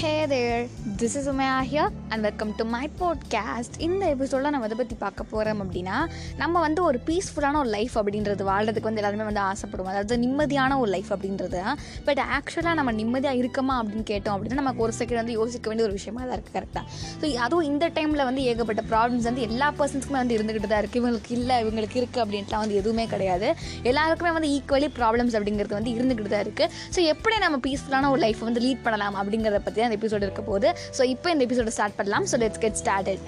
Hey there this is Umaya here and welcome to my podcast இந்த எபிசோடில் நம்ம எதை பற்றி பார்க்க போகிறோம் அப்படின்னா நம்ம வந்து ஒரு பீஸ்ஃபுல்லான ஒரு லைஃப் அப்படின்றது வாழ்கிறதுக்கு வந்து எல்லாருமே வந்து ஆசைப்படுவோம். அதாவது நிம்மதியான ஒரு லைஃப் அப்படின்றது. பட் ஆக்சுவலாக நம்ம நிம்மதியாக இருக்கமா அப்படின்னு கேட்டோம் அப்படின்னா நமக்கு ஒரு செகண்ட் வந்து யோசிக்க வேண்டிய ஒரு விஷயமா தான் இருக்குது கரெக்டாக ஸோ அதுவும் இந்த டைமில் வந்து ஏகப்பட்ட ப்ராப்ளம்ஸ் வந்து எல்லா பர்சன்ஸ்க்குமே வந்து இருந்துக்கிட்டு தான் இருக்குது இவங்களுக்கு இல்லை இவங்களுக்கு இருக்குது அப்படின்ட்டுலாம் வந்து எதுவுமே கிடையாது. எல்லாருக்குமே வந்து ஈக்குவலி ப்ராப்ளம்ஸ் அப்படிங்கிறது வந்து இருந்துக்கிட்டு தான் இருக்குது ஸோ எப்படி நம்ம பீஸ்ஃபுல்லான ஒரு லைஃப் வந்து லீட் பண்ணலாம் அப்படிங்கிறத பற்றி தான் இந்த எபிசோடு இருக்க போகுது. ஸோ இப்போ இந்த எபிசோட ஸ்டார்ட் பண்ணலாம். So let's get started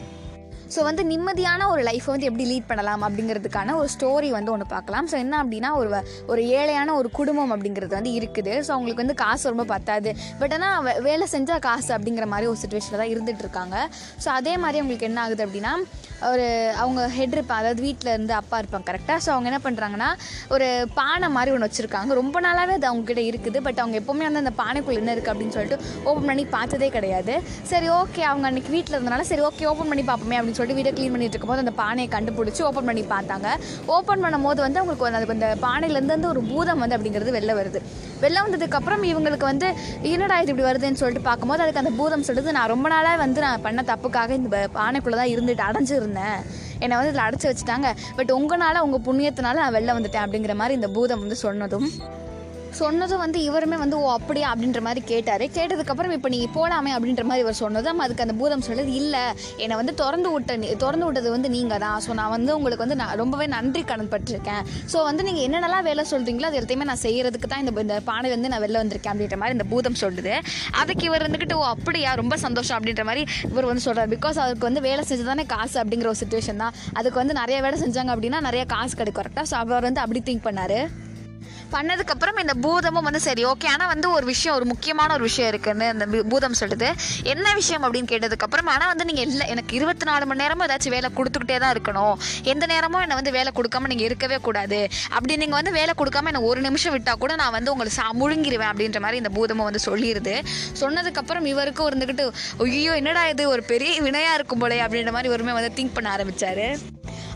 so வந்து நிம்மதியான ஒரு லைஃப்பை வந்து எப்படி லீட் பண்ணலாம் அப்படிங்கிறதுக்கான ஒரு ஸ்டோரி வந்து ஒன்று பார்க்கலாம். ஸோ என்ன அப்படின்னா ஒரு ஒரு ஏழையான ஒரு குடும்பம் அப்படிங்கிறது வந்து இருக்குது. ஸோ அவங்களுக்கு வந்து காசு ரொம்ப பத்தாது. பட் ஆனால் வேலை செஞ்சால் காசு அப்படிங்கிற மாதிரி ஒரு சுச்சுவேஷனில் தான் இருந்துகிட்ருக்காங்க ஸோ அதே மாதிரி அவங்களுக்கு என்ன ஆகுது அப்படின்னா ஒரு அவங்க ஹெட் இருப்பாங்க அதாவது வீட்டில் இருந்து அப்பா இருப்பாங்க கரெக்டாக ஸோ அவங்க என்ன பண்ணுறாங்கன்னா ஒரு பானை மாதிரி ஒன்று வச்சுருக்காங்க. ரொம்ப நாளாகவே அது அவங்ககிட்ட இருக்குது. பட் அவங்க எப்போவுமே வந்து அந்த பானைக்குள்ளே என்ன இருக்குது அப்படின்னு சொல்லிட்டு ஓப்பன் பண்ணி பார்த்ததே கிடையாது. சரி ஓகே அவங்க அன்றைக்கி வீட்டில் இருந்தனால சரி ஓகே ஓப்பன் பண்ணி பார்ப்போமே அப்படின்னு சொல்லிட்டு வீடை க்ளீன் பண்ணிட்டு இருக்கும்போது அந்த பானையை கண்டுபிடிச்சி ஓப்பன் பண்ணி பார்த்தாங்க. ஓப்பன் பண்ணும்போது வந்து அவங்களுக்கு வந்து அந்த பானையிலேருந்து வந்து ஒரு பூதம் வந்து அப்படிங்கிறது வெளில வருது. வெளில வந்ததுக்கப்புறம் இவங்களுக்கு வந்து என்னடா இது இப்படி வருதுன்னு சொல்லிட்டு பார்க்கும்போது அதுக்கு அந்த பூதம் சொல்லுது நான் ரொம்ப நாளாக வந்து நான் பண்ண தப்புக்காக இந்த பானைக்குள்ளே தான் இருந்துட்டு அடைஞ்சிருந்தேன். என்னை வந்து இதில் அடைச்சி வச்சுட்டாங்க. பட் உங்களால் உங்கள் புண்ணியத்தினால நான் வெளில வந்துட்டேன். அப்படிங்கிற மாதிரி இந்த பூதம் வந்து சொன்னதும் சொன்னதும் வந்து இவருமே வந்து ஓ அப்படியா? அப்படின்ற மாதிரி கேட்டார். கேட்டதுக்கப்புறம் இப்போ நீங்கள் போகலாமே அப்படின்ற மாதிரி இவர் சொன்னதும் அதுக்கு அந்த பூதம் சொல்லுது இல்லை. என்னை வந்து திறந்து விட்ட நீ- திறந்து விட்டது வந்து நீங்கள் தான். ஸோ நான் வந்து உங்களுக்கு வந்து நான் ரொம்பவே நன்றி கடன் பட்டிருக்கேன். ஸோ வந்து நீங்கள் என்னென்னலாம் வேலை சொல்கிறீங்களோ அது எல்லாத்தையுமே நான் செய்கிறதுக்கு தான் இந்த இந்த பானை வந்து நான் வெளில வந்திருக்கேன் அப்படின்ற மாதிரி இந்த பூதம் சொல்லுது. அதுக்கு இவர் வந்துக்கிட்டு ஓ அப்படியா? ரொம்ப சந்தோஷம் அப்படின்ற மாதிரி இவர் வந்து சொல்கிறார் பிகாஸ் அவருக்கு வந்து வேலை செஞ்சு தானே காசு அப்படிங்கிற ஒரு சுச்சுவேஷன் தான். அதுக்கு வந்து நிறைய வேலை செஞ்சாங்க அப்படின்னா நிறைய காசு கிடைக்கும் கரெக்டாக ஸோ அவர் வந்து அப்படி திங்க் பண்ணார். பண்ணதுக்கப்புறம் இந்த பூதமும் வந்து சரி ஓகே ஆனால் வந்து ஒரு விஷயம் ஒரு முக்கியமான ஒரு விஷயம் இருக்குன்னு அந்த பூதம் சொல்லுது. என்ன விஷயம் அப்படின்னு கேட்டதுக்கப்புறம் ஆனால் வந்து நீங்கள் இல்லை எனக்கு இருபத்தி நாலு மணி நேரமும் ஏதாச்சும் வேலை கொடுத்துக்கிட்டே தான் இருக்கணும். எந்த நேரமும் என்னை வந்து வேலை கொடுக்காம நீங்கள் இருக்கவே கூடாது. அப்படி நீங்கள் வந்து வேலை கொடுக்காம என்னை ஒரு நிமிஷம் விட்டால் கூட நான் வந்து உங்களை சா முழுங்கிருவேன் அப்படின்ற மாதிரி இந்த பூதமும் வந்து சொல்லிடுது சொன்னதுக்கப்புறம் இவருக்கும் இருந்துக்கிட்டு ஐயோ என்னடா இது? ஒரு பெரிய வினையாக இருக்கும் போலே அப்படின்ற மாதிரி ஒருமே வந்து திங்க் பண்ண ஆரம்பித்தார்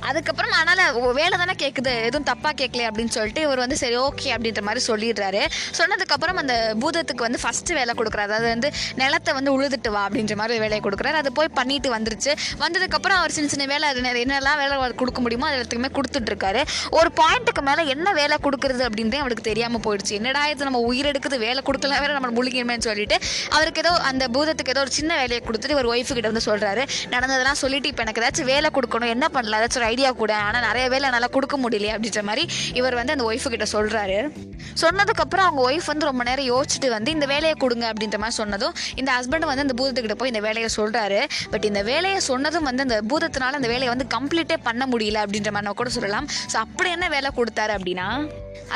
அதுக்கப்புறம் அதனால் வேலை தானே கேட்குது எதுவும் தப்பாக கேட்கல அப்படின்னு சொல்லிட்டு இவர் வந்து சரி ஓகே அப்படின்ற மாதிரி சொல்லிடுறாரு. சொன்னதுக்கப்புறம் அந்த பூதத்துக்கு வந்து ஃபஸ்ட்டு வேலை கொடுக்குறாரு. அதாவது வந்து நிலத்தை வந்து உழுதுட்டு வா அப்படின்ற மாதிரி வேலையை கொடுக்குறாரு. அது போய் பண்ணிட்டு வந்துருச்சு. வந்ததுக்கப்புறம் அவர் சின்ன சின்ன வேலை அது என்னெல்லாம் வேலை கொடுக்க முடியுமோ அது எல்லாத்துக்குமே கொடுத்துட்ருக்காரு ஒரு பாயிண்ட்டுக்கு மேலே என்ன வேலை கொடுக்குறது அப்படின்றே அவருக்கு தெரியாமல் போயிடுச்சு. என்னடா இது நம்ம உயிர் எடுக்குது வேலை கொடுக்கலாம் வேற நம்ம முழுங்கிருமேன்னு சொல்லிட்டு அவருக்கு ஏதோ அந்த பூதத்துக்கு ஏதோ ஒரு சின்ன வேலையை கொடுத்துட்டு ஒரு ஒய்ஃபு கிட்ட வந்து சொல்கிறாரு நடந்ததெல்லாம் சொல்லிட்டு இப்போ எனக்கு ஏதாச்சும் வேலை கொடுக்கணும் என்ன பண்ணலாம்? ஏதாச்சும் ஒரு ஐடியா கூட ஆனால் நிறைய வேலை என்னால் கொடுக்க முடியலையே அப்படின்ற மாதிரி இவர் வந்து அந்த ஒய்ஃபு கிட்ட சொல்கிறாரு சொன்னதுக்கப்புறம் அவங்க ஒய்ஃப் வந்து ரொம்ப நேரம் யோசிச்சுட்டு வந்து இந்த வேலையை கொடுங்க அப்படின்ற மாதிரி சொன்னதும் இந்த ஹஸ்பண்ட் வந்து அந்த பூதத்துக்கிட்ட போய் இந்த வேலையை சொல்கிறாரு பட் இந்த வேலையை சொன்னதும் வந்து அந்த பூதத்தினால அந்த வேலையை வந்து கம்ப்ளீட்டே பண்ண முடியல அப்படின்ற மாதிரி நம்ம கூட சொல்லலாம். ஸோ அப்படி என்ன வேலை கொடுத்தாரு அப்படின்னா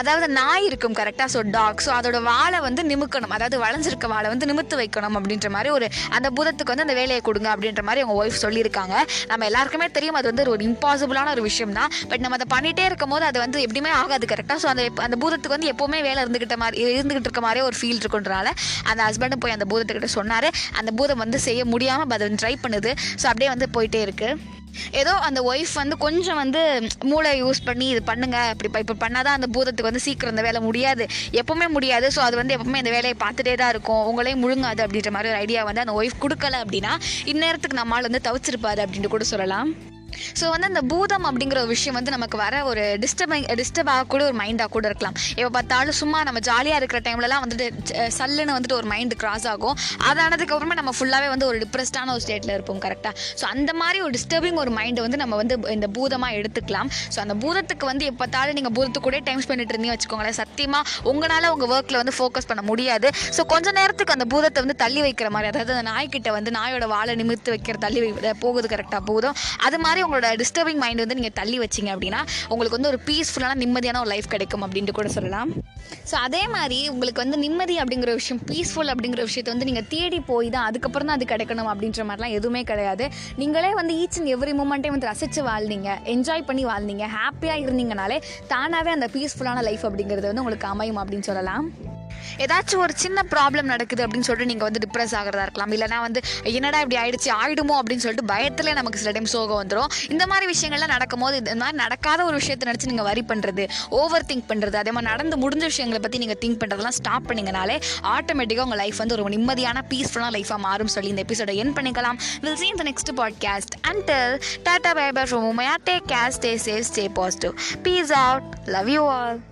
அதாவது நாய் இருக்கும் கரெக்டாக ஸோ டாக் ஸோ அதோட வாழை வந்து நிமிக்கணும். அதாவது வளைஞ்சிருக்க வாழை வந்து நிமித்து வைக்கணும் அப்படின்ற மாதிரி ஒரு அந்த பூதத்துக்கு வந்து அந்த வேலையை கொடுங்க அப்படின்ற மாதிரி அவங்க ஒய்ஃப் சொல்லியிருக்காங்க. நம்ம எல்லாருக்குமே தெரியும் அது வந்து ஒரு இம்பாசிபிளான ஒரு விஷயம் தான். பட் நம்ம அதை பண்ணிகிட்டே இருக்கும் போது அது வந்து எப்படியுமே ஆகாது கரெக்டாக ஸோ அந்த அந்த பூதத்துக்கு வந்து எப்போவுமே வேலை இருந்துகிட்ட மாதிரி இருந்துகிட்டு இருக்க மாதிரியே ஒரு ஃபீல் இருக்குன்றனால அந்த ஹஸ்பண்டும் போய் அந்த பூதத்துக்கிட்ட சொன்னார். அந்த பூதம் வந்து செய்ய முடியாமல் அதை ட்ரை பண்ணுது. ஸோ அப்படியே வந்து போயிட்டே இருக்குது ஏதோ அந்த ஒய்ஃப் வந்து கொஞ்சம் வந்து மூளை யூஸ் பண்ணி இது பண்ணுங்க. இப்படி இப்போ இப்படி பண்ணாதான் அந்த பூதத்துக்கு வந்து சீக்கிரம் இந்த வேலை முடியாது. எப்பவுமே முடியாது. ஸோ அது வந்து எப்பவுமே இந்த வேலையை பார்த்துட்டே தான் இருக்கும். உங்களையும் முழுங்காது அப்படின்ற மாதிரி ஒரு ஐடியா வந்து அந்த ஒய்ஃப் கொடுக்கல அப்படின்னா இந்நேரத்துக்கு நம்மால் வந்து தவிச்சிருப்பாரு அப்படின்ட்டு கூட சொல்லலாம். ஸோ வந்து அந்த பூதம் அப்படிங்கிற ஒரு விஷயம் வந்து நமக்கு வர ஒரு டிஸ்டர்பிங் டிஸ்டர்ப் ஆகக்கூட ஒரு மைண்டாக கூட இருக்கலாம். எப்போ பார்த்தாலும் சும்மா நம்ம ஜாலியாக இருக்கிற டைம்லலாம் வந்துட்டு சல்லுன்னு வந்துட்டு ஒரு மைண்டு கிராஸ் ஆகும். அதானதுக்கப்புறமா நம்ம ஃபுல்லாகவே வந்து ஒரு டிப்ரெஸ்டான ஒரு ஸ்டேட்டில் இருப்போம் கரெக்டாக ஸோ அந்த மாதிரி ஒரு டிஸ்டர்பிங் ஒரு மைண்டை வந்து நம்ம வந்து இந்த பூதமாக எடுத்துக்கலாம். ஸோ அந்த பூதத்துக்கு வந்து எப்போ பார்த்தாலும் நீங்கள் பூதத்து கூட டைம் ஸ்பெண்ட் இருந்தீங்க வச்சுக்கோங்களேன். சத்தியமாக உங்களால் உங்கள் ஒர்க்கில் வந்து ஃபோக்கஸ் பண்ண முடியாது. ஸோ கொஞ்ச நேரத்துக்கு அந்த பூதத்தை வந்து தள்ளி வைக்கிற மாதிரி அதாவது அந்த நாய்க்கிட்ட வந்து நாயோட வாழை நிமிர்த்து வைக்கிற தள்ளி வை போகுது கரெக்டாக போதும். அது மாதிரி உங்களோட டிஸ்டர்பிங் மைண்ட் வந்து நீங்கள் தள்ளி வச்சிங்க அப்படின்னா உங்களுக்கு வந்து ஒரு பீஸ்ஃபுல்லான நிம்மதியான ஒரு லைஃப் கிடைக்கும் அப்படின்ட்டு கூட சொல்லலாம். ஸோ அதே மாதிரி உங்களுக்கு வந்து நிம்மதி அப்படிங்கிற விஷயம் பீஸ்ஃபுல் அப்படிங்கிற விஷயத்தை வந்து நீங்கள் தேடி போய் தான் அதுக்கப்புறம் தான் அது கிடைக்கணும் அப்படின்ற மாதிரிலாம் எதுவுமே கிடையாது. நீங்களே வந்து ஈச் அண்ட் எவ்ரி மூமெண்ட்டே வந்து ரசித்து வாழ்ந்தீங்க என்ஜாய் பண்ணி வாழ்ந்தீங்க ஹாப்பியாக இருந்தீங்கனாலே தானாகவே அந்த பீஸ்ஃபுல்லான லைஃப் அப்படிங்கிறது வந்து உங்களுக்கு அமையும் அப்படின்னு சொல்லலாம். ஏதாச்சும் ஒரு சின்ன ப்ராப்ளம் நடக்குது அப்படின்னு சொல்லிட்டு நீங்கள் வந்து டிப்ரெஸ் ஆகிறதா இருக்கலாம். இல்லைனா வந்து என்னடா இப்படி ஆயிடுச்சு ஆயிடுமோ? அப்படின்னு சொல்லிட்டு பயத்தில் நமக்கு சில டைம் சோகம் வந்துடும் இந்த மாதிரி விஷயங்கள்லாம் நடக்கும்போது இந்த மாதிரி நடக்காத ஒரு விஷயத்தை நினச்சி நீங்கள் வரி பண்ணுறது ஓவர் திங்க் பண்ணுறது அதே மாதிரி நடந்து முடிஞ்ச விஷயங்களை பற்றி நீங்கள் திங்க் பண்ணுறதெல்லாம் ஸ்டாப் பண்ணிங்கனாலே ஆட்டோமேட்டிக்காக உங்கள் லைஃப் வந்து ஒரு நிம்மதியான பீஸ்ஃபுல்லான லைஃபாக மாறும் சொல்லி இந்த எபிசோட என் பண்ணிக்கலாம். Will seen the next podcast until tata bye bye from Umaya Umaya take stay safe stay positive peace out love you all